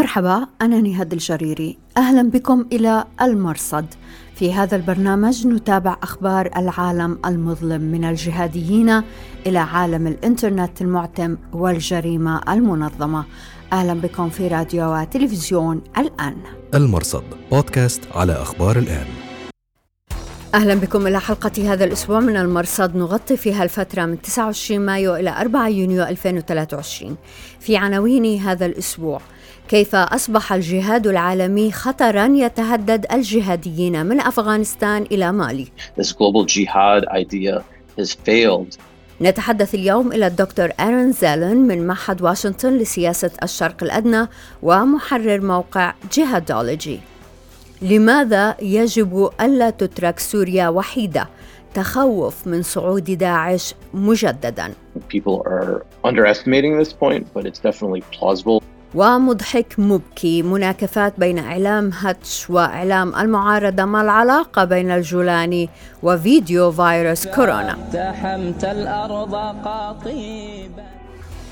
مرحبا أنا نهاد الجريري. أهلا بكم إلى المرصد. في هذا البرنامج نتابع أخبار العالم المظلم من الجهاديين إلى عالم الإنترنت المعتم والجريمة المنظمة. أهلا بكم في راديو وتلفزيون الآن. المرصد بودكاست على أخبار الآن. أهلا بكم إلى حلقة هذا الأسبوع من المرصد. نغطي فيها الفترة من 29 مايو إلى 4 يونيو 2023 في عناوين هذا الأسبوع كيف أصبح الجهاد العالمي خطرا يتهدد الجهاديين من أفغانستان إلى مالي This global jihad idea has failed نتحدث اليوم إلى الدكتور آرون زالن من معهد واشنطن لسياسة الشرق الأدنى ومحرر موقع جهادولوجي لماذا يجب ألا تترك سوريا وحيدة؟ تخوف من صعود داعش مجددا. People are underestimating this point, but it's definitely plausible. ومضحك مبكي. مناكفات بين إعلام هاتش وإعلام المعارضة ما العلاقة بين الجولاني وفيديو فيروس كورونا. الأرض قاطبا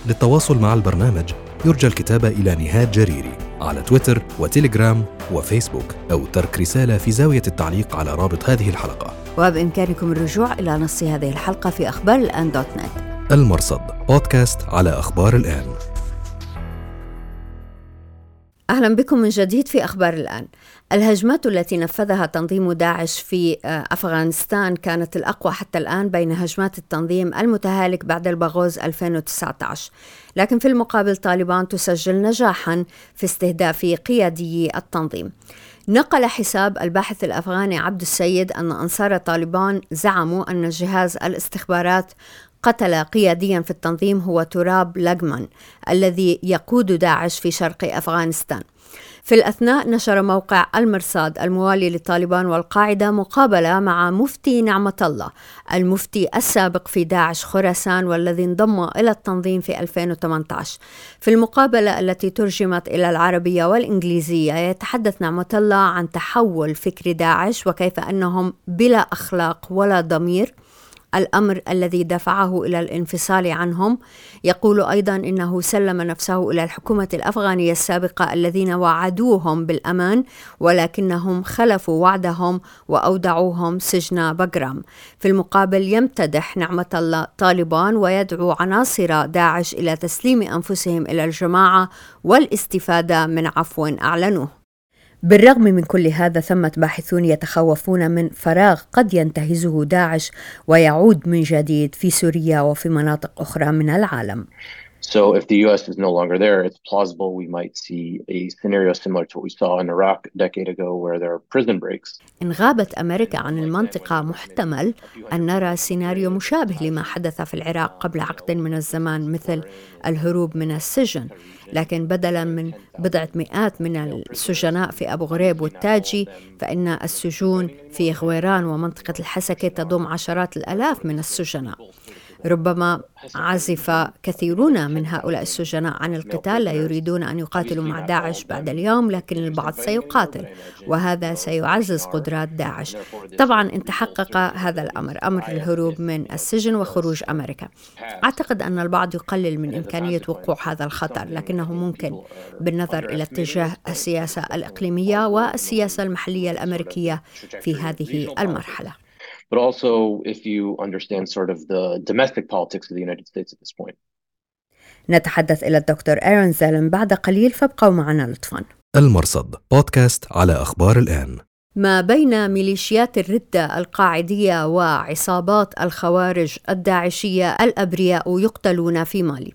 للتواصل مع البرنامج يرجى الكتابة إلى نهاد جريري على تويتر وتليجرام وفيسبوك أو ترك رسالة في زاوية التعليق على رابط هذه الحلقة. وبإمكانكم الرجوع إلى نص هذه الحلقة في أخبار الآن دوت نت. المرصد بودكاست على أخبار الآن. أهلا بكم من جديد في أخبار الآن. الهجمات التي نفذها تنظيم داعش في آه، أفغانستان كانت الأقوى حتى الآن بين هجمات التنظيم المتهالك بعد البغوز 2019 لكن في المقابل طالبان تسجل نجاحا في استهداف قيادي التنظيم نقل حساب الباحث الأفغاني عبد السيد أن أنصار طالبان زعموا أن جهاز الاستخبارات قتل قياديا في التنظيم هو تراب لجمان الذي يقود داعش في شرق أفغانستان. في الأثناء نشر موقع المرصاد الموالي للطالبان والقاعدة مقابلة مع مفتي نعمة الله المفتي السابق في داعش خراسان والذي انضم إلى التنظيم في 2018 في المقابلة التي ترجمت إلى العربية والإنجليزية يتحدث نعمة الله عن تحول فكر داعش وكيف أنهم بلا أخلاق ولا ضمير الأمر الذي دفعه إلى الانفصال عنهم. يقول أيضا إنه سلم نفسه إلى الحكومة الأفغانية السابقة الذين وعدوهم بالأمان ولكنهم خلفوا وعدهم وأودعوهم سجن بقرام في المقابل يمتدح نعمة الله طالبان ويدعو عناصر داعش إلى تسليم أنفسهم إلى الجماعة والاستفادة من عفو أعلنوه. بالرغم من كل هذا ثمة باحثون يتخوفون من فراغ قد ينتهزه داعش ويعود من جديد في سوريا وفي مناطق أخرى من العالم. So if the US is no longer there, it's plausible we might see a scenario similar to what we saw in Iraq a decade ago where there are prison breaks. إن غابت أمريكا عن المنطقة محتمل أن نرى سيناريو مشابه لما حدث في العراق قبل عقد من الزمان مثل الهروب من السجن لكن بدلا من بضعة مئات من السجناء في أبو غريب والتاجي فإن السجون في غويران ومنطقة الحسكة تضم عشرات الآلاف من السجناء ربما عزف كثيرون من هؤلاء السجناء عن القتال لا يريدون أن يقاتلوا مع داعش بعد اليوم لكن البعض سيقاتل وهذا سيعزز قدرات داعش. طبعا ان تحقق هذا الأمر أمر الهروب من السجن وخروج أمريكا. أعتقد أن البعض يقلل من إمكانية وقوع هذا الخطر لكنه ممكن بالنظر إلى اتجاه السياسة الإقليمية والسياسة المحلية الأمريكية في هذه المرحلة. But also if you understand sort of the domestic politics of the United States at this point. نتحدث إلى الدكتور إيرون زالم بعد قليل فابقوا معنا لطفا. المرصد بودكاست على أخبار الآن. ما بين ميليشيات الردة القاعدية وعصابات الخوارج الداعشية الأبرياء يقتلون في مالي.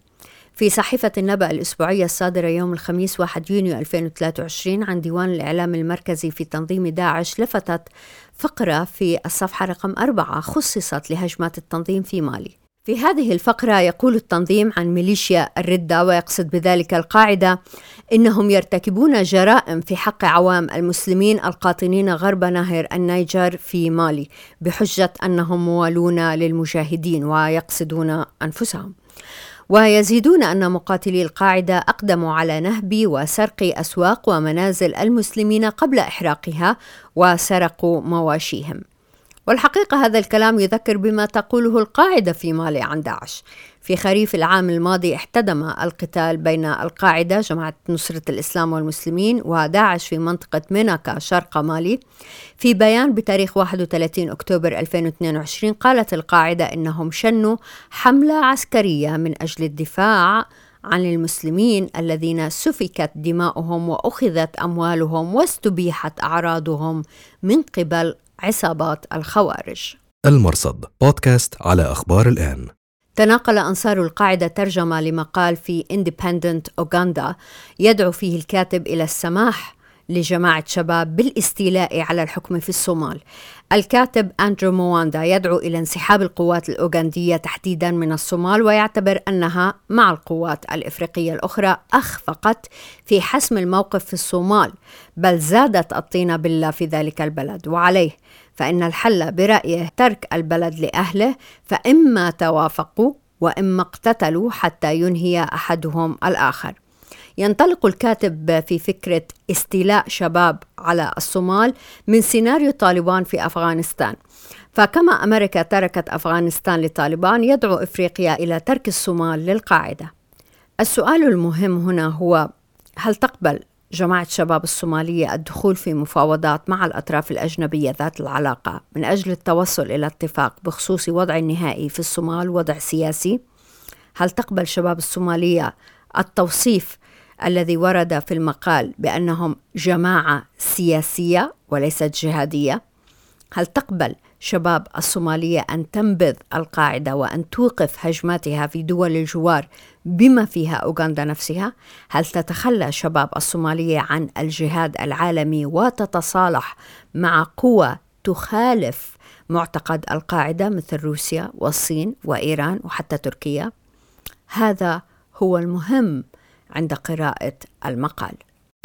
في صحيفة النبأ الأسبوعية الصادرة يوم الخميس 1 يونيو 2023 عن ديوان الإعلام المركزي في تنظيم داعش لفتت فقرة في الصفحة رقم أربعة خصصت لهجمات التنظيم في مالي. في هذه الفقرة يقول التنظيم عن ميليشيا الردة ويقصد بذلك القاعدة إنهم يرتكبون جرائم في حق عوام المسلمين القاطنين غرب نهر النيجر في مالي بحجة أنهم موالون للمجاهدين ويقصدون أنفسهم. ويزيدون أن مقاتلي القاعدة أقدموا على نهب وسرق أسواق ومنازل المسلمين قبل إحراقها وسرقوا مواشيهم. والحقيقة هذا الكلام يذكر بما تقوله القاعدة في مالي عن داعش في خريف العام الماضي احتدم القتال بين القاعدة جماعة نصرة الإسلام والمسلمين وداعش في منطقة ميناكا شرق مالي في بيان بتاريخ 31 أكتوبر 2022 قالت القاعدة إنهم شنوا حملة عسكرية من أجل الدفاع عن المسلمين الذين سفكت دماؤهم وأخذت أموالهم واستبيحت أعراضهم من قبل عصابات الخوارج. المرصد بودكاست على أخبار الآن. تناقل أنصار القاعدة ترجمة لمقال في Independent أوغندا يدعو فيه الكاتب إلى السماح لجماعة شباب بالاستيلاء على الحكم في الصومال. الكاتب أندرو مواندا يدعو إلى انسحاب القوات الأوغندية تحديدا من الصومال ويعتبر أنها مع القوات الإفريقية الأخرى أخفقت في حسم الموقف في الصومال بل زادت الطينة بالله في ذلك البلد. وعليه فإن الحل برأيه ترك البلد لأهله فإما توافقوا وإما اقتتلوا حتى ينهي أحدهم الآخر. ينطلق الكاتب في فكرة استيلاء شباب على الصومال من سيناريو طالبان في أفغانستان. فكما أمريكا تركت أفغانستان لطالبان يدعو إفريقيا إلى ترك الصومال للقاعدة. السؤال المهم هنا هو هل تقبل جماعة شباب الصومالية الدخول في مفاوضات مع الأطراف الأجنبية ذات العلاقة من أجل التوصل إلى اتفاق بخصوص وضع النهائي في الصومال وضع سياسي؟ هل تقبل شباب الصومالية التوصيف الذي ورد في المقال بأنهم جماعة سياسية وليست جهادية هل تقبل شباب الصومالية أن تنبذ القاعدة وأن توقف هجماتها في دول الجوار بما فيها أوغندا نفسها؟ هل تتخلى شباب الصومالية عن الجهاد العالمي وتتصالح مع قوى تخالف معتقد القاعدة مثل روسيا والصين وإيران وحتى تركيا؟ هذا هو المهم عند قراءة المقال.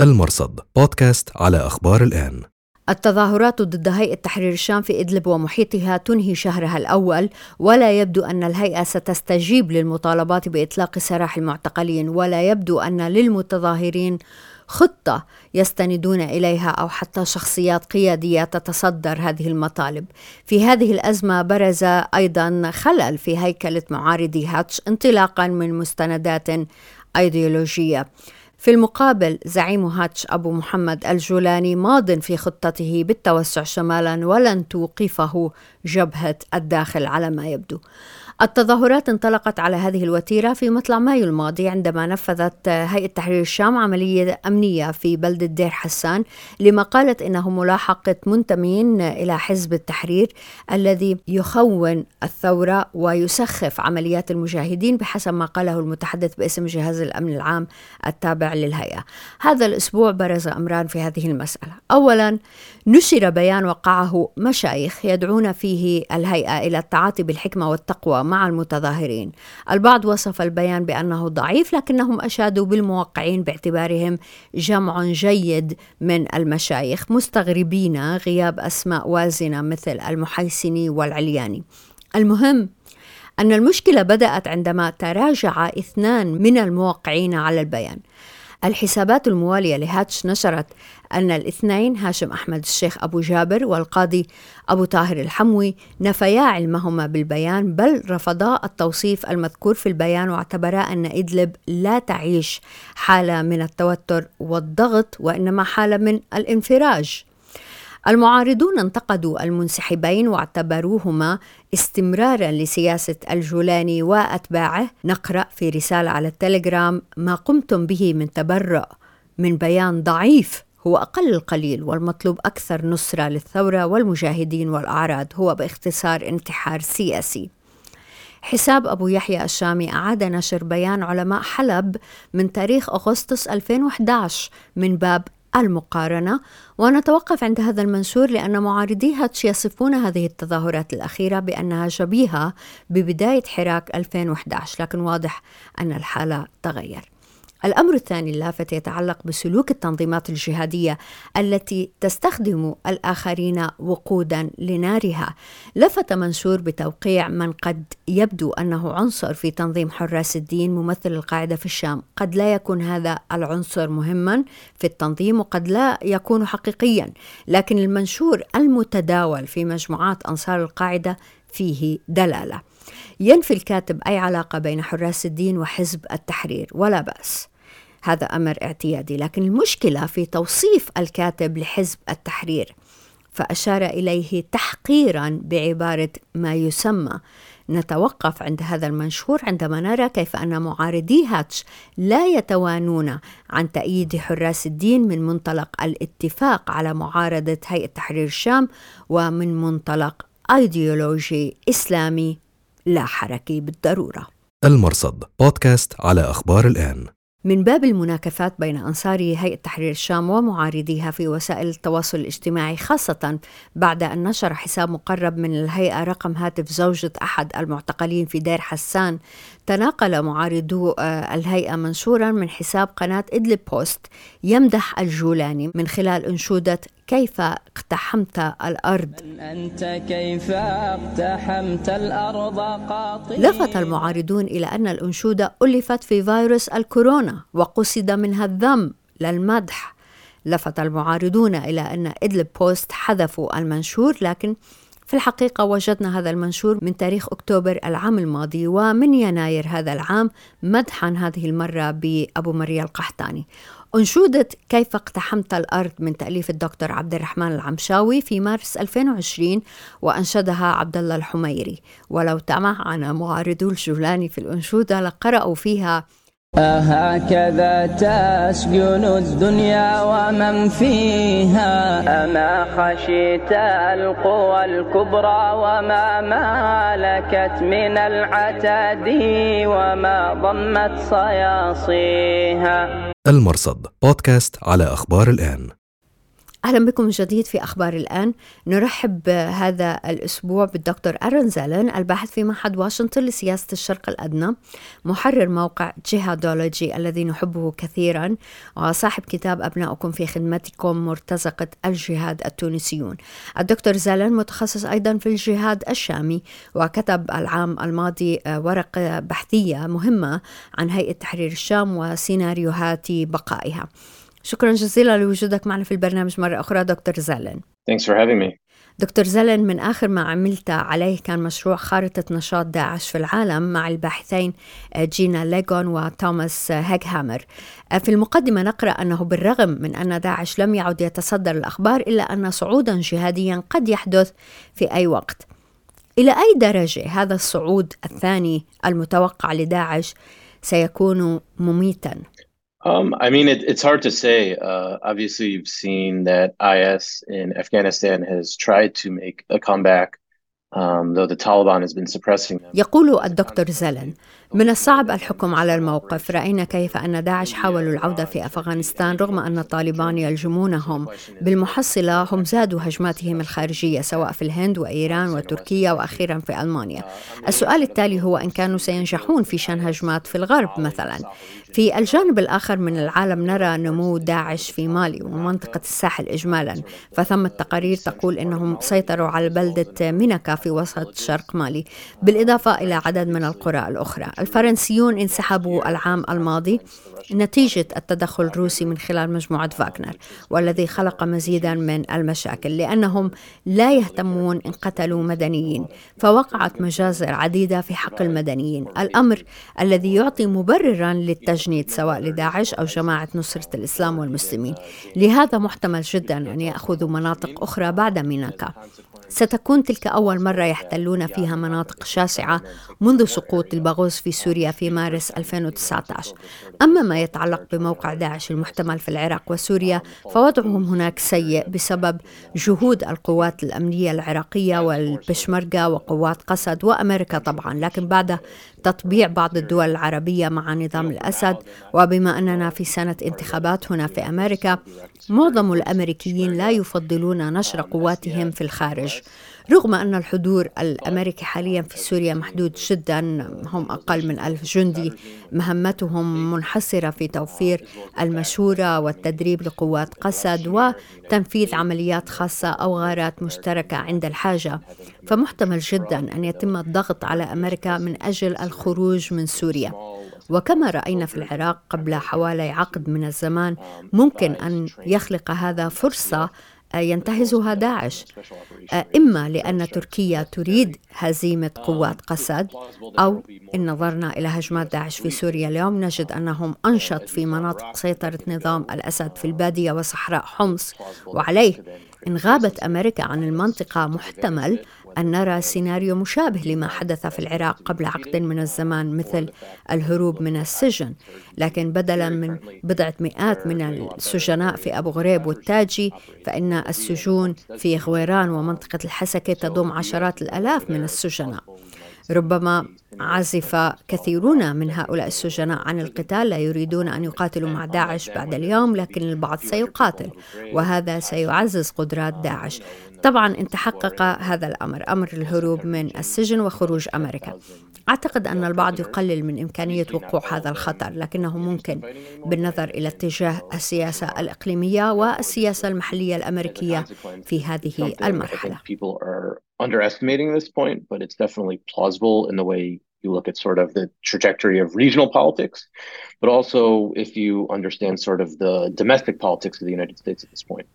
المرصد بودكاست على أخبار الآن. التظاهرات ضد هيئة تحرير الشام في إدلب ومحيطها تنهي شهرها الأول ولا يبدو أن الهيئة ستستجيب للمطالبات بإطلاق سراح المعتقلين ولا يبدو أن للمتظاهرين خطة يستندون إليها أو حتى شخصيات قيادية تتصدر هذه المطالب. في هذه الأزمة برز أيضا خلل في هيكلة معارضي هاتش انطلاقا من مستندات أيديولوجية. في المقابل زعيم هاتش أبو محمد الجولاني ماض في خطته بالتوسع شمالا ولن توقفه جبهة الداخل على ما يبدو. التظاهرات انطلقت على هذه الوتيرة في مطلع مايو الماضي عندما نفذت هيئة تحرير الشام عملية أمنية في بلدة دير حسان لما قالت إنه ملاحقة منتمين إلى حزب التحرير الذي يخون الثورة ويسخف عمليات المجاهدين بحسب ما قاله المتحدث باسم جهاز الأمن العام التابع للهيئة. هذا الأسبوع برز أمران في هذه المسألة. أولا نشر بيان وقعه مشايخ يدعون فيه الهيئة إلى التعاطي بالحكمة والتقوى مع المتظاهرين. البعض وصف البيان بأنه ضعيف لكنهم أشادوا بالموقعين باعتبارهم جمع جيد من المشايخ مستغربين غياب أسماء وازنة مثل المحيسني والعلياني. المهم أن المشكلة بدأت عندما تراجع اثنان من الموقعين على البيان. الحسابات الموالية لهاتش نشرت أن الاثنين هاشم أحمد الشيخ أبو جابر والقاضي أبو طاهر الحموي نفيا علمهما بالبيان بل رفضا التوصيف المذكور في البيان واعتبرا أن إدلب لا تعيش حالة من التوتر والضغط وإنما حالة من الانفراج. المعارضون انتقدوا المنسحبين واعتبروهما استمرارا لسياسة الجولاني وأتباعه. نقرأ في رسالة على التليجرام ما قمتم به من تبرؤ من بيان ضعيف. هو أقل القليل والمطلوب أكثر نصرة للثورة والمجاهدين والأعراض هو باختصار انتحار سياسي. حساب أبو يحيى الشامي أعاد نشر بيان علماء حلب من تاريخ أغسطس 2011 من باب المقارنة. ونتوقف عند هذا المنشور لأن معارضي هاتش يصفون هذه التظاهرات الأخيرة بأنها شبيهة ببداية حراك 2011 لكن واضح أن الحالة تغير. الأمر الثاني اللافت يتعلق بسلوك التنظيمات الجهادية التي تستخدم الآخرين وقودا لنارها. لفت منشور بتوقيع من قد يبدو أنه عنصر في تنظيم حراس الدين ممثل القاعدة في الشام. قد لا يكون هذا العنصر مهما في التنظيم وقد لا يكون حقيقيا. لكن المنشور المتداول في مجموعات أنصار القاعدة فيه دلالة. ينفي الكاتب أي علاقة بين حراس الدين وحزب التحرير ولا بأس. هذا أمر اعتيادي. لكن المشكلة في توصيف الكاتب لحزب التحرير فأشار إليه تحقيرا بعبارة ما يسمى. نتوقف عند هذا المنشور عندما نرى كيف أن معارضي هاتش لا يتوانون عن تأييد حراس الدين من منطلق الاتفاق على معارضة هيئة تحرير الشام ومن منطلق أيديولوجي إسلامي لا حركي بالضرورة. المرصد بودكاست على أخبار الآن. من باب المناكفات بين أنصار هيئة تحرير الشام ومعارضيها في وسائل التواصل الاجتماعي خاصة بعد أن نشر حساب مقرب من الهيئة رقم هاتف زوجة أحد المعتقلين في دير حسان. تناقل معارضو آه، الهيئة منشورا من حساب قناة إدلب بوست يمدح الجولاني من خلال أنشودة كيف اقتحمت الأرض؟ أنت كيف اقتحمت الأرض لفت المعارضون إلى أن الأنشودة ألفت في فيروس الكورونا وقصد منها الذم لا المدح لفت المعارضون إلى أن إدلب بوست حذفوا المنشور لكن في الحقيقة وجدنا هذا المنشور من تاريخ أكتوبر العام الماضي ومن يناير هذا العام مدحا هذه المرة بأبو مريا القحطاني. أنشودة كيف اقتحمت الأرض من تأليف الدكتور عبد الرحمن العمشاوي في مارس 2020 وأنشدها عبد الله الحميري. ولو تمعن معارضو الجولاني في الأنشودة لقرأوا فيها أهكذا تسجن الدنيا ومن فيها؟ أما خشيت القوى الكبرى وما مالكت من العتاد وما ضمت صياصيها. المرصد بودكاست على أخبار الآن. أهلا بكم من جديد في أخبار الآن. نرحب هذا الأسبوع بالدكتور أرن زالن الباحث في معهد واشنطن لسياسة الشرق الأدنى محرر موقع جهادولوجي الذي نحبه كثيرا وصاحب كتاب أبناؤكم في خدمتكم مرتزقة الجهاد التونسيون. الدكتور زالن متخصص أيضا في الجهاد الشامي وكتب العام الماضي ورقة بحثية مهمة عن هيئة تحرير الشام وسيناريوهات بقائها. شكرا جزيلا لوجودك معنا في البرنامج مرة أخرى دكتور زالن Thanks for having me. دكتور زلن من آخر ما عملت عليه كان مشروع خارطة نشاط داعش في العالم مع الباحثين جينا ليغون وتوماس هيغهامر في المقدمة نقرأ أنه بالرغم من أن داعش لم يعد يتصدر الأخبار إلا أن صعودا جهاديا قد يحدث في أي وقت إلى أي درجة هذا الصعود الثاني المتوقع لداعش سيكون مميتا؟ Um, I mean, it, it's hard to say. Uh, obviously, you've seen that IS in Afghanistan has tried to make a comeback Um, يقول الدكتور زلن من الصعب الحكم على الموقف. رأينا كيف أن داعش حاولوا العودة في أفغانستان رغم أن الطالبان يلجمونهم. بالمحصلة هم زادوا هجماتهم الخارجية سواء في الهند وإيران وتركيا وأخيرا في ألمانيا. السؤال التالي هو أن كانوا سينجحون في شن هجمات في الغرب مثلا. في الجانب الآخر من العالم نرى نمو داعش في مالي ومنطقة الساحل إجمالا فثمة تقارير تقول أنهم سيطروا على بلدة مينكا في وسط شرق مالي بالإضافة إلى عدد من القرى الأخرى. الفرنسيون انسحبوا العام الماضي. نتيجة التدخل الروسي من خلال مجموعة فاغنر والذي خلق مزيدا من المشاكل لأنهم لا يهتمون إن قتلوا مدنيين. فوقعت مجازر عديدة في حق المدنيين. الأمر الذي يعطي مبررا للتجنيد سواء لداعش أو جماعة نصرة الإسلام والمسلمين. لهذا محتمل جدا أن يأخذوا مناطق أخرى بعد ميناكا. ستكون تلك أول مرة يحتلون فيها مناطق شاسعة منذ سقوط البغوث في سوريا في مارس 2019 أما ما يتعلق بموقع داعش المحتمل في العراق وسوريا فوضعهم هناك سيء بسبب جهود القوات الأمنية العراقية والبشمركة وقوات قسد وأمريكا طبعا. لكن بعد تطبيع بعض الدول العربية مع نظام الأسد وبما أننا في سنة انتخابات هنا في أمريكا معظم الأمريكيين لا يفضلون نشر قواتهم في الخارج. رغم أن الحضور الأمريكي حاليا في سوريا محدود جدا هم أقل من ألف جندي. مهمتهم منحصرة في توفير المشورة والتدريب لقوات قسد وتنفيذ عمليات خاصة أو غارات مشتركة عند الحاجة. فمحتمل جدا أن يتم الضغط على أمريكا من أجل الخروج من سوريا. وكما رأينا في العراق قبل حوالي عقد من الزمان ممكن أن يخلق هذا فرصة ينتهزها داعش إما لأن تركيا تريد هزيمة قوات قسد أو إن نظرنا إلى هجمات داعش في سوريا اليوم نجد أنهم أنشط في مناطق سيطرة نظام الأسد في البادية وصحراء حمص. وعليه ان غابت أمريكا عن المنطقة محتمل أن نرى سيناريو مشابه لما حدث في العراق قبل عقد من الزمان مثل الهروب من السجن. لكن بدلا من بضعة مئات من السجناء في أبو غريب والتاجي فإن السجون في غويران ومنطقة الحسكة تضم عشرات الآلاف من السجناء. ربما عزف كثيرون من هؤلاء السجناء عن القتال لا يريدون أن يقاتلوا مع داعش بعد اليوم لكن البعض سيقاتل وهذا سيعزز قدرات داعش. طبعا إن تحقق هذا الأمر أمر الهروب من السجن وخروج أمريكا. اعتقد ان البعض يقلل من امكانيه وقوع هذا الخطر لكنه ممكن بالنظر إلى اتجاه السياسة الاقليميه والسياسة المحليه الامريكيه في هذه المرحله underestimating this point, but it's definitely plausible in the way you look at sort of the trajectory of regional politics, but also if you understand sort of the domestic politics of the United States at this point.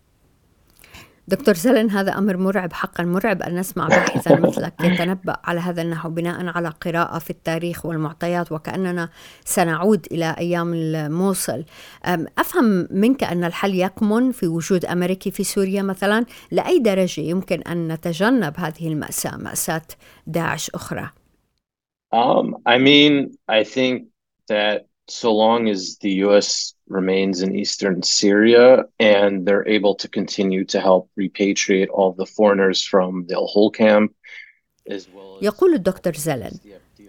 دكتور زلن هذا أمر مرعب حقا مرعب. أن نسمع باحثا مثلك. يتنبأ على هذا النحو بناء على قراءة في التاريخ والمعطيات وكأننا سنعود إلى أيام الموصل. أفهم منك أن الحل يكمن في وجود أمريكي في سوريا مثلا؟ لأي درجة يمكن أن نتجنب هذه المأساة مأساة داعش أخرى؟ Um, I mean, I think that so long as the U.S. remains in eastern Syria and they're able to continue to help repatriate all the foreigners from the Al Hol camp. As well as يقول الدكتور زلن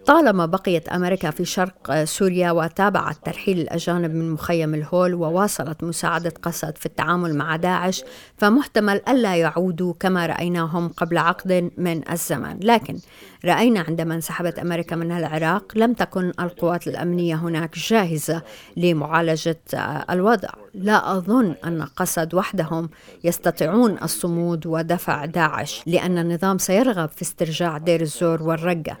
طالما بقيت أمريكا في شرق سوريا وتابعت ترحيل الأجانب من مخيم الهول وواصلت مساعدة قسد في التعامل مع داعش فمحتمل ألا يعودوا كما رأيناهم قبل عقد من الزمان، لكن رأينا عندما انسحبت أمريكا من العراق لم تكن القوات الأمنية هناك جاهزة لمعالجة الوضع، لا أظن أن قسد وحدهم يستطيعون الصمود ودفع داعش لأن النظام سيرغب في استرجاع دير الزور والرقة.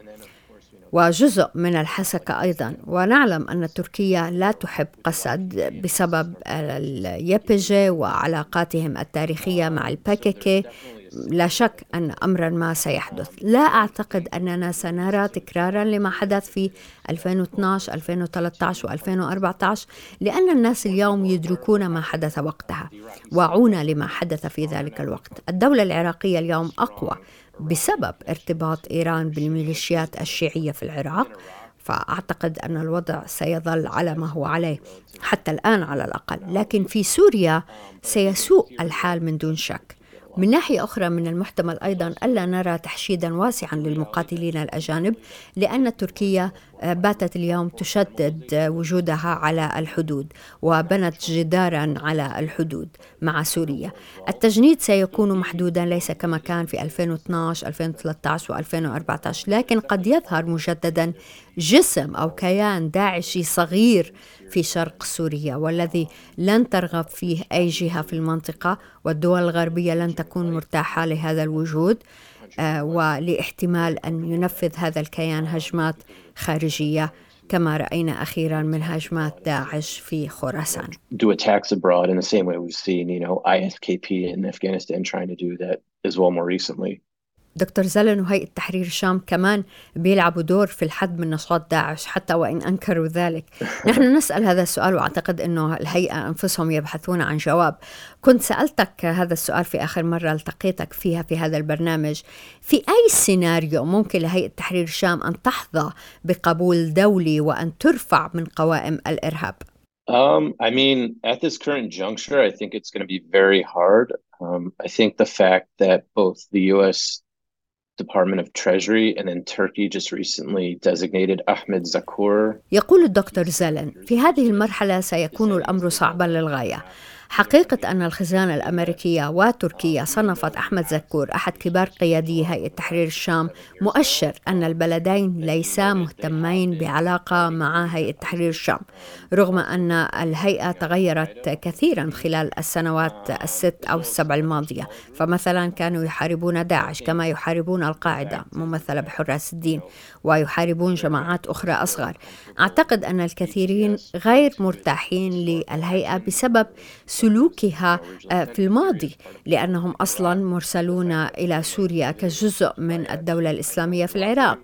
وجزء من الحسكة أيضا. ونعلم أن تركيا لا تحب قسد بسبب اليبجي وعلاقاتهم التاريخية مع الباكيكي. لا شك أن أمرا ما سيحدث. لا أعتقد أننا سنرى تكرارا لما حدث في 2012 2013 و2014 لأن الناس اليوم يدركون ما حدث وقتها واعون لما حدث في ذلك الوقت. الدولة العراقية اليوم أقوى بسبب ارتباط إيران بالميليشيات الشيعية في العراق فأعتقد أن الوضع سيظل على ما هو عليه حتى الآن على الأقل. لكن في سوريا سيسوء الحال من دون شك. من ناحية أخرى من المحتمل أيضا ألا نرى تحشيدا واسعا للمقاتلين الأجانب لأن تركيا باتت اليوم تشدد وجودها على الحدود وبنت جدارا على الحدود مع سوريا. التجنيد سيكون محدودا ليس كما كان في 2012 2013 و2014 لكن قد يظهر مجددا جسم أو كيان داعشي صغير في شرق سوريا والذي لن ترغب فيه أي جهة في المنطقة والدول الغربية لن تكون مرتاحة لهذا الوجود. آه، ولاحتمال ان ينفذ هذا الكيان هجمات خارجيه كما رأينا أخيرا من هجمات داعش في خراسان. Do attacks abroad in the same way we've seen, you know, ISKP in Afghanistan trying to do that as well more recently. دكتور زلن وهيئة تحرير الشام كمان بيلعبوا دور في الحد من نشاط داعش حتى وإن أنكروا ذلك نحن نسأل هذا السؤال وأعتقد أنه الهيئة أنفسهم يبحثون عن جواب كنت سألتك هذا السؤال في آخر مرة التقيتك فيها في هذا البرنامج في أي سيناريو ممكن لهيئة تحرير الشام أن تحظى بقبول دولي وأن ترفع من قوائم الإرهاب Um, I mean, at this current juncture, I think it's going to be very hard. Um, I think the fact that both the U.S. Department of Treasury and then Turkey just recently designated Ahmed Zakur. يقول الدكتور زلن في هذه المرحلة سيكون الأمر صعبا للغاية حقيقة أن الخزانة الأمريكية وتركيا صنفت أحمد زكور أحد كبار قيادي هيئة تحرير الشام مؤشر أن البلدين ليسا مهتمين بعلاقة مع هيئة تحرير الشام رغم أن الهيئة تغيرت كثيرا خلال السنوات الست أو السبع الماضية. فمثلا كانوا يحاربون داعش كما يحاربون القاعدة ممثلة بحراس الدين ويحاربون جماعات أخرى أصغر. أعتقد أن الكثيرين غير مرتاحين للهيئة بسبب سلوكها آه، في الماضي لأنهم أصلا مرسلون إلى سوريا كجزء من الدولة الإسلامية في العراق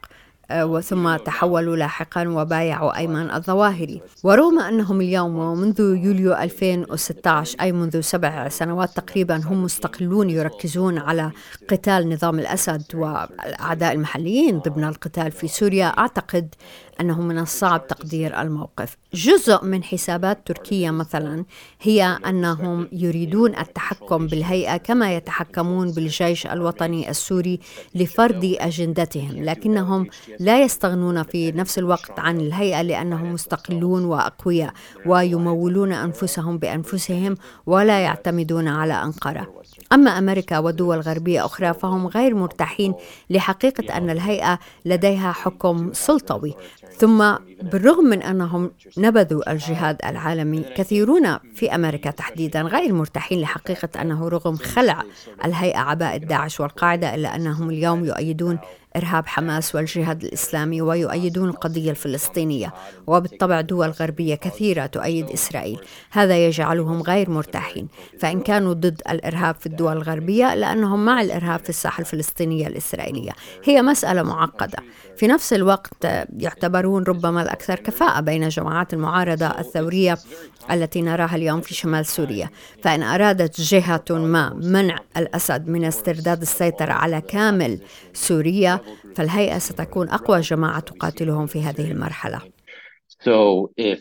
آه، وثم تحولوا لاحقا وبايعوا أيمن الظواهري ورغم أنهم اليوم ومنذ يوليو 2016 أي منذ سبع سنوات تقريبا هم مستقلون يركزون على قتال نظام الأسد والأعداء المحليين ضمن القتال في سوريا. أعتقد أنه من الصعب تقدير الموقف. جزء من حسابات تركيا مثلا هي أنهم يريدون التحكم بالهيئة كما يتحكمون بالجيش الوطني السوري لفرض أجندتهم لكنهم لا يستغنون في نفس الوقت عن الهيئة لأنهم مستقلون وأقوياء ويمولون أنفسهم بأنفسهم ولا يعتمدون على أنقرة. أما أمريكا ودول غربية أخرى فهم غير مرتاحين لحقيقة أن الهيئة لديها حكم سلطوي. ثم بالرغم من أنهم نبذوا الجهاد العالمي كثيرون في أمريكا تحديدا غير مرتاحين لحقيقة أنه رغم خلع الهيئة عباءة داعش والقاعدة إلا أنهم اليوم يؤيدون إرهاب حماس والجهاد الإسلامي ويؤيدون القضية الفلسطينية وبالطبع دول غربية كثيرة تؤيد إسرائيل. هذا يجعلهم غير مرتاحين. فإن كانوا ضد الإرهاب في الدول الغربية لأنهم مع الإرهاب في الساحة الفلسطينية الإسرائيلية. هي مسألة معقدة. في نفس الوقت يعتبرون ربما الأكثر كفاءة بين جماعات المعارضة الثورية التي نراها اليوم في شمال سوريا. فإن أرادت جهة ما منع الأسد من استرداد السيطرة على كامل سوريا فالهيئة ستكون أقوى جماعة تقاتلهم في هذه المرحلة So if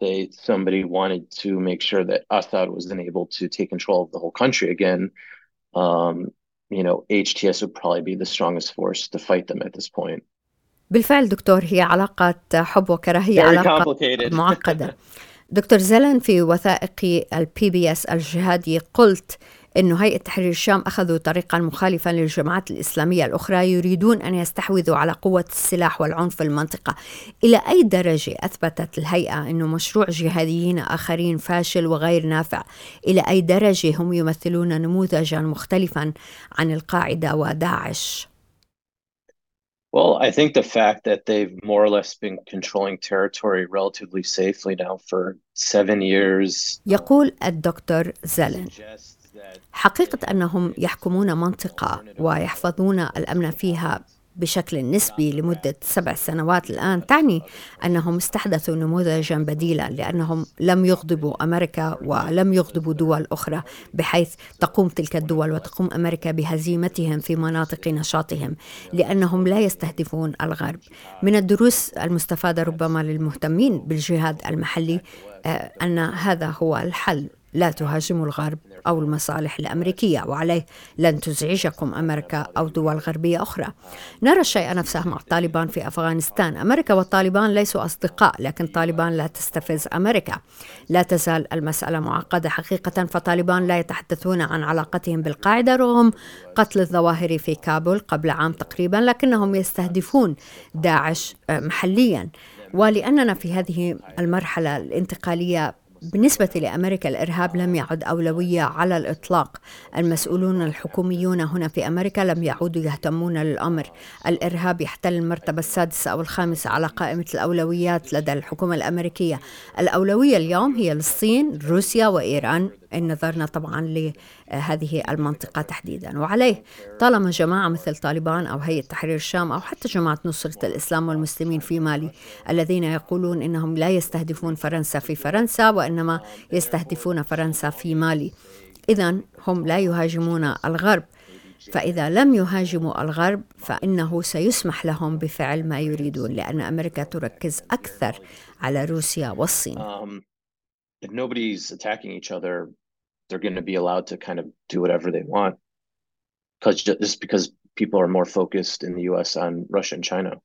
they, somebody wanted to make sure that Assad was then able to take control of the whole country again, um, you know, HTS would probably be the strongest force to fight them at this point. بالفعل دكتور هي علاقة حب وكراهية علاقة معقدة دكتور زيلين في وثائقي ال PBS الجهادي قلت أن هيئة تحرير الشام أخذوا طريقا مخالفا للجماعات الإسلامية الأخرى يريدون أن يستحوذوا على قوة السلاح والعنف في المنطقة. إلى أي درجة أثبتت الهيئة أنه مشروع جهاديين آخرين فاشل وغير نافع؟ إلى أي درجة هم يمثلون نموذجا مختلفا عن القاعدة وداعش؟ Well, I think the fact that they've more or less been controlling territory relatively safely now for seven years. يقول الدكتور زلن. حقيقة أنهم يحكمون منطقة ويحفظون الأمن فيها بشكل نسبي لمدة سبع سنوات الآن تعني أنهم استحدثوا نموذجا بديلا لأنهم لم يغضبوا أمريكا ولم يغضبوا دول أخرى بحيث تقوم تلك الدول وتقوم أمريكا بهزيمتهم في مناطق نشاطهم لأنهم لا يستهدفون الغرب. من الدروس المستفادة ربما للمهتمين بالجهاد المحلي آه، أن هذا هو الحل. لا تهاجموا الغرب أو المصالح الأمريكية وعليه لن تزعجكم أمريكا أو دول غربية أخرى. نرى الشيء نفسه مع طالبان في أفغانستان. أمريكا والطالبان ليسوا أصدقاء لكن طالبان لا تستفز أمريكا. لا تزال المسألة معقدة حقيقة فطالبان لا يتحدثون عن علاقتهم بالقاعدة رغم قتل الظواهر في كابول قبل عام تقريبا لكنهم يستهدفون داعش محليا. ولأننا في هذه المرحلة الانتقالية بالنسبة لأمريكا الإرهاب لم يعد أولوية على الإطلاق. المسؤولون الحكوميون هنا في أمريكا لم يعودوا يهتمون للأمر. الإرهاب يحتل المرتبة السادسة أو الخامسة على قائمة الأولويات لدى الحكومة الأمريكية. الأولوية اليوم هي للصين روسيا وإيران. إن نظرنا طبعا لهذه المنطقة تحديدا. وعليه طالما جماعة مثل طالبان أو هيئة تحرير الشام أو حتى جماعة نصرة الإسلام والمسلمين في مالي الذين يقولون إنهم لا يستهدفون فرنسا في فرنسا وإنما يستهدفون فرنسا في مالي. إذا هم لا يهاجمون الغرب. فإذا لم يهاجموا الغرب فإنه سيسمح لهم بفعل ما يريدون لأن أمريكا تركز أكثر على روسيا والصين. Um, if nobody's attacking each other, they're going to be allowed to kind of do whatever they want. Because just because people are more focused in the US on Russia and China.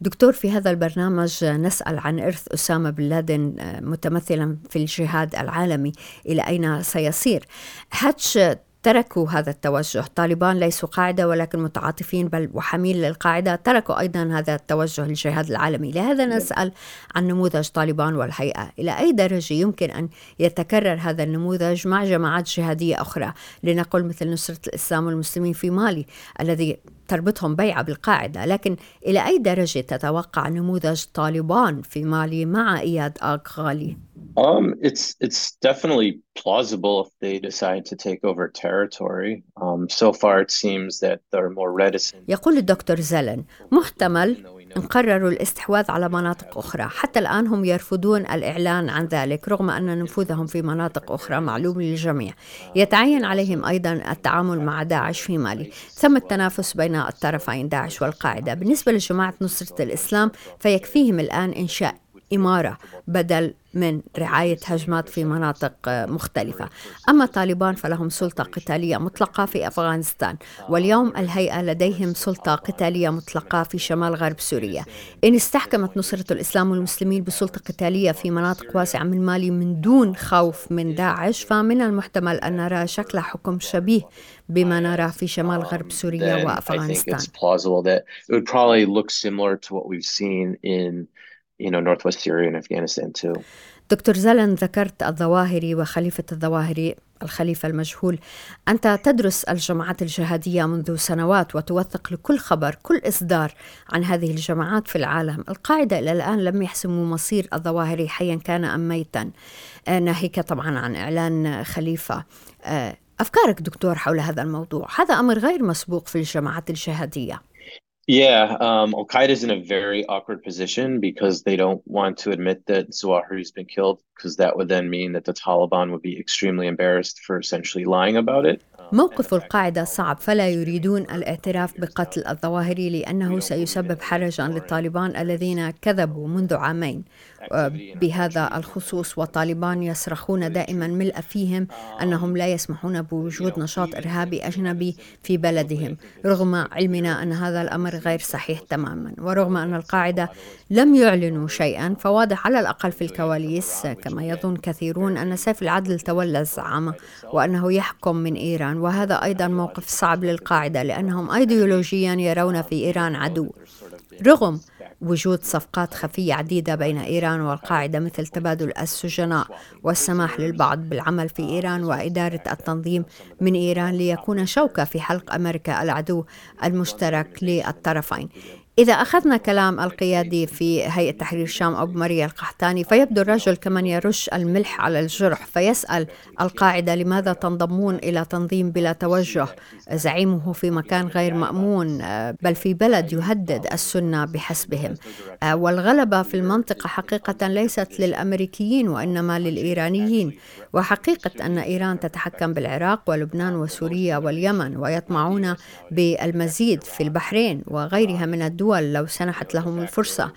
دكتور في هذا البرنامج نسأل عن إرث أسامة بن لادن متمثلا في الجهاد العالمي إلى أين سيصير هاتش تركوا هذا التوجه. طالبان ليسوا قاعدة ولكن متعاطفين بل وحميل للقاعدة تركوا أيضا هذا التوجه الجهاد العالمي. لهذا نسأل عن نموذج طالبان والهيئة. إلى أي درجة يمكن أن يتكرر هذا النموذج مع جماعات جهادية أخرى؟ لنقل مثل نصرة الإسلام والمسلمين في مالي الذي تربطهم بيعة بالقاعدة. لكن إلى أي درجة تتوقع نموذج طالبان في مالي مع إياد آغ غالي؟ Um, it's it's definitely plausible if they decide to take over territory. Um, so far, it seems that they're more reticent. يقول الدكتور زلن محتمل إن قرروا الاستحواذ على مناطق أخرى. حتى الآن هم يرفضون الإعلان عن ذلك رغم أن نفوذهم في مناطق أخرى معلوم للجميع. يتعين عليهم أيضا التعامل مع داعش في مالي. ثم التنافس بين الطرفين داعش والقاعدة. بالنسبة لجماعة نصرة الإسلام فيكفيهم الآن إنشاء إمارة بدل من رعاية هجمات في مناطق مختلفة. أما طالبان فلهم سلطة قتالية مطلقة في أفغانستان واليوم الهيئة لديهم سلطة قتالية مطلقة في شمال غرب سوريا. إن استحكمت نصرة الإسلام والمسلمين بسلطة قتالية في مناطق واسعة من مالي من دون خوف من داعش فمن المحتمل أن نرى شكل حكم شبيه بما نراه في شمال غرب سوريا وأفغانستان. You know, northwest Syria and Afghanistan too. دكتور زلن ذكرت الظواهري وخليفة الظواهري الخليفة المجهول. أنت تدرس الجماعات الجهادية منذ سنوات وتوثق لكل خبر كل إصدار عن هذه الجماعات في العالم. القاعدة إلى الآن لم يحسموا مصير الظواهري حيا كان أم ميتا. ناهيك طبعا عن إعلان خليفة. أفكارك دكتور حول هذا الموضوع؟ هذا أمر غير مسبوق في الجماعات الجهادية. Yeah, um, Al Qaeda is in a very awkward position because they don't want to admit that Zawahiri's been killed, because that would then mean that the Taliban would be extremely embarrassed for essentially lying about it. موقف القاعدة صعب فلا يريدون الاعتراف بقتل الظواهري لأنه سيسبب حرجا للطالبان الذين كذبوا منذ عامين بهذا الخصوص وطالبان يصرخون دائما ملء فيهم أنهم لا يسمحون بوجود نشاط إرهابي أجنبي في بلدهم. رغم علمنا أن هذا الأمر غير صحيح تماما ورغم أن القاعدة لم يعلنوا شيئا فواضح على الأقل في الكواليس كما يظن كثيرون أن سيف العدل تولى الزعامة وأنه يحكم من إيران. وهذا أيضا موقف صعب للقاعدة لأنهم أيديولوجيا يرون في إيران عدو. رغم وجود صفقات خفية عديدة بين إيران والقاعدة مثل تبادل السجناء والسماح للبعض بالعمل في إيران وإدارة التنظيم من إيران ليكون شوكة في حلق أمريكا العدو المشترك للطرفين. إذا أخذنا كلام القيادي في هيئة تحرير الشام أبو مريا القحطاني فيبدو الرجل كمن يرش الملح على الجرح فيسأل القاعدة لماذا تنضمون إلى تنظيم بلا توجه؟ زعيمه في مكان غير مأمون بل في بلد يهدد السنة بحسبهم. والغلبة في المنطقة حقيقة ليست للأمريكيين وإنما للإيرانيين. وحقيقة أن إيران تتحكم بالعراق ولبنان وسوريا واليمن ويطمعون بالمزيد في البحرين وغيرها من الدول الدول لو سنحت لهم الفرصة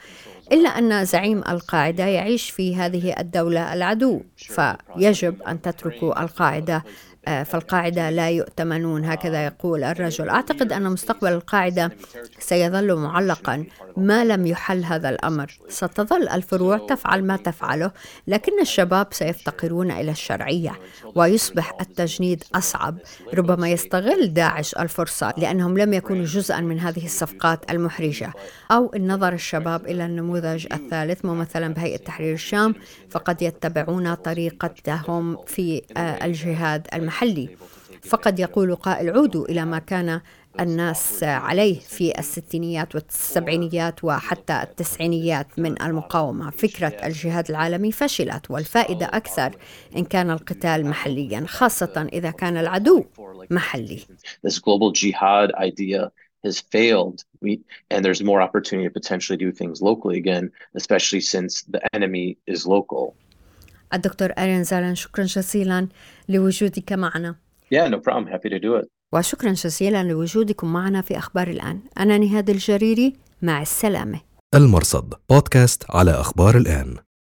إلا أن زعيم القاعدة يعيش في هذه الدولة العدو. فيجب أن تتركوا القاعدة. فالقاعدة لا يؤتمنون هكذا يقول الرجل. أعتقد أن مستقبل القاعدة سيظل معلقا. ما لم يحل هذا الأمر. ستظل الفروع تفعل ما تفعله لكن الشباب سيفتقرون إلى الشرعية ويصبح التجنيد أصعب. ربما يستغل داعش الفرصة لأنهم لم يكونوا جزءا من هذه الصفقات المحرجة. أو إن نظر الشباب إلى النموذج الثالث ممثلا بهيئة تحرير الشام فقد يتبعون طريقتهم في آه، الجهاد المحلي فقد يقول قائل عودوا إلى ما كان الناس عليه في الستينيات والسبعينيات وحتى التسعينيات من المقاومة. فكرة الجهاد العالمي فشلت والفائدة أكثر إن كان القتال محليا خاصة إذا كان العدو محلي. This global jihad idea has failed. We, and there's more opportunity to potentially do things locally again especially since the enemy is local. الدكتور أرين زالان شكرا جزيلا لوجودك معنا Yeah, no problem. Happy to do it. وشكرا جزيلا لوجودكم معنا في أخبار الآن أنا نهاد الجريري مع السلامة المرصد بودكاست على أخبار الآن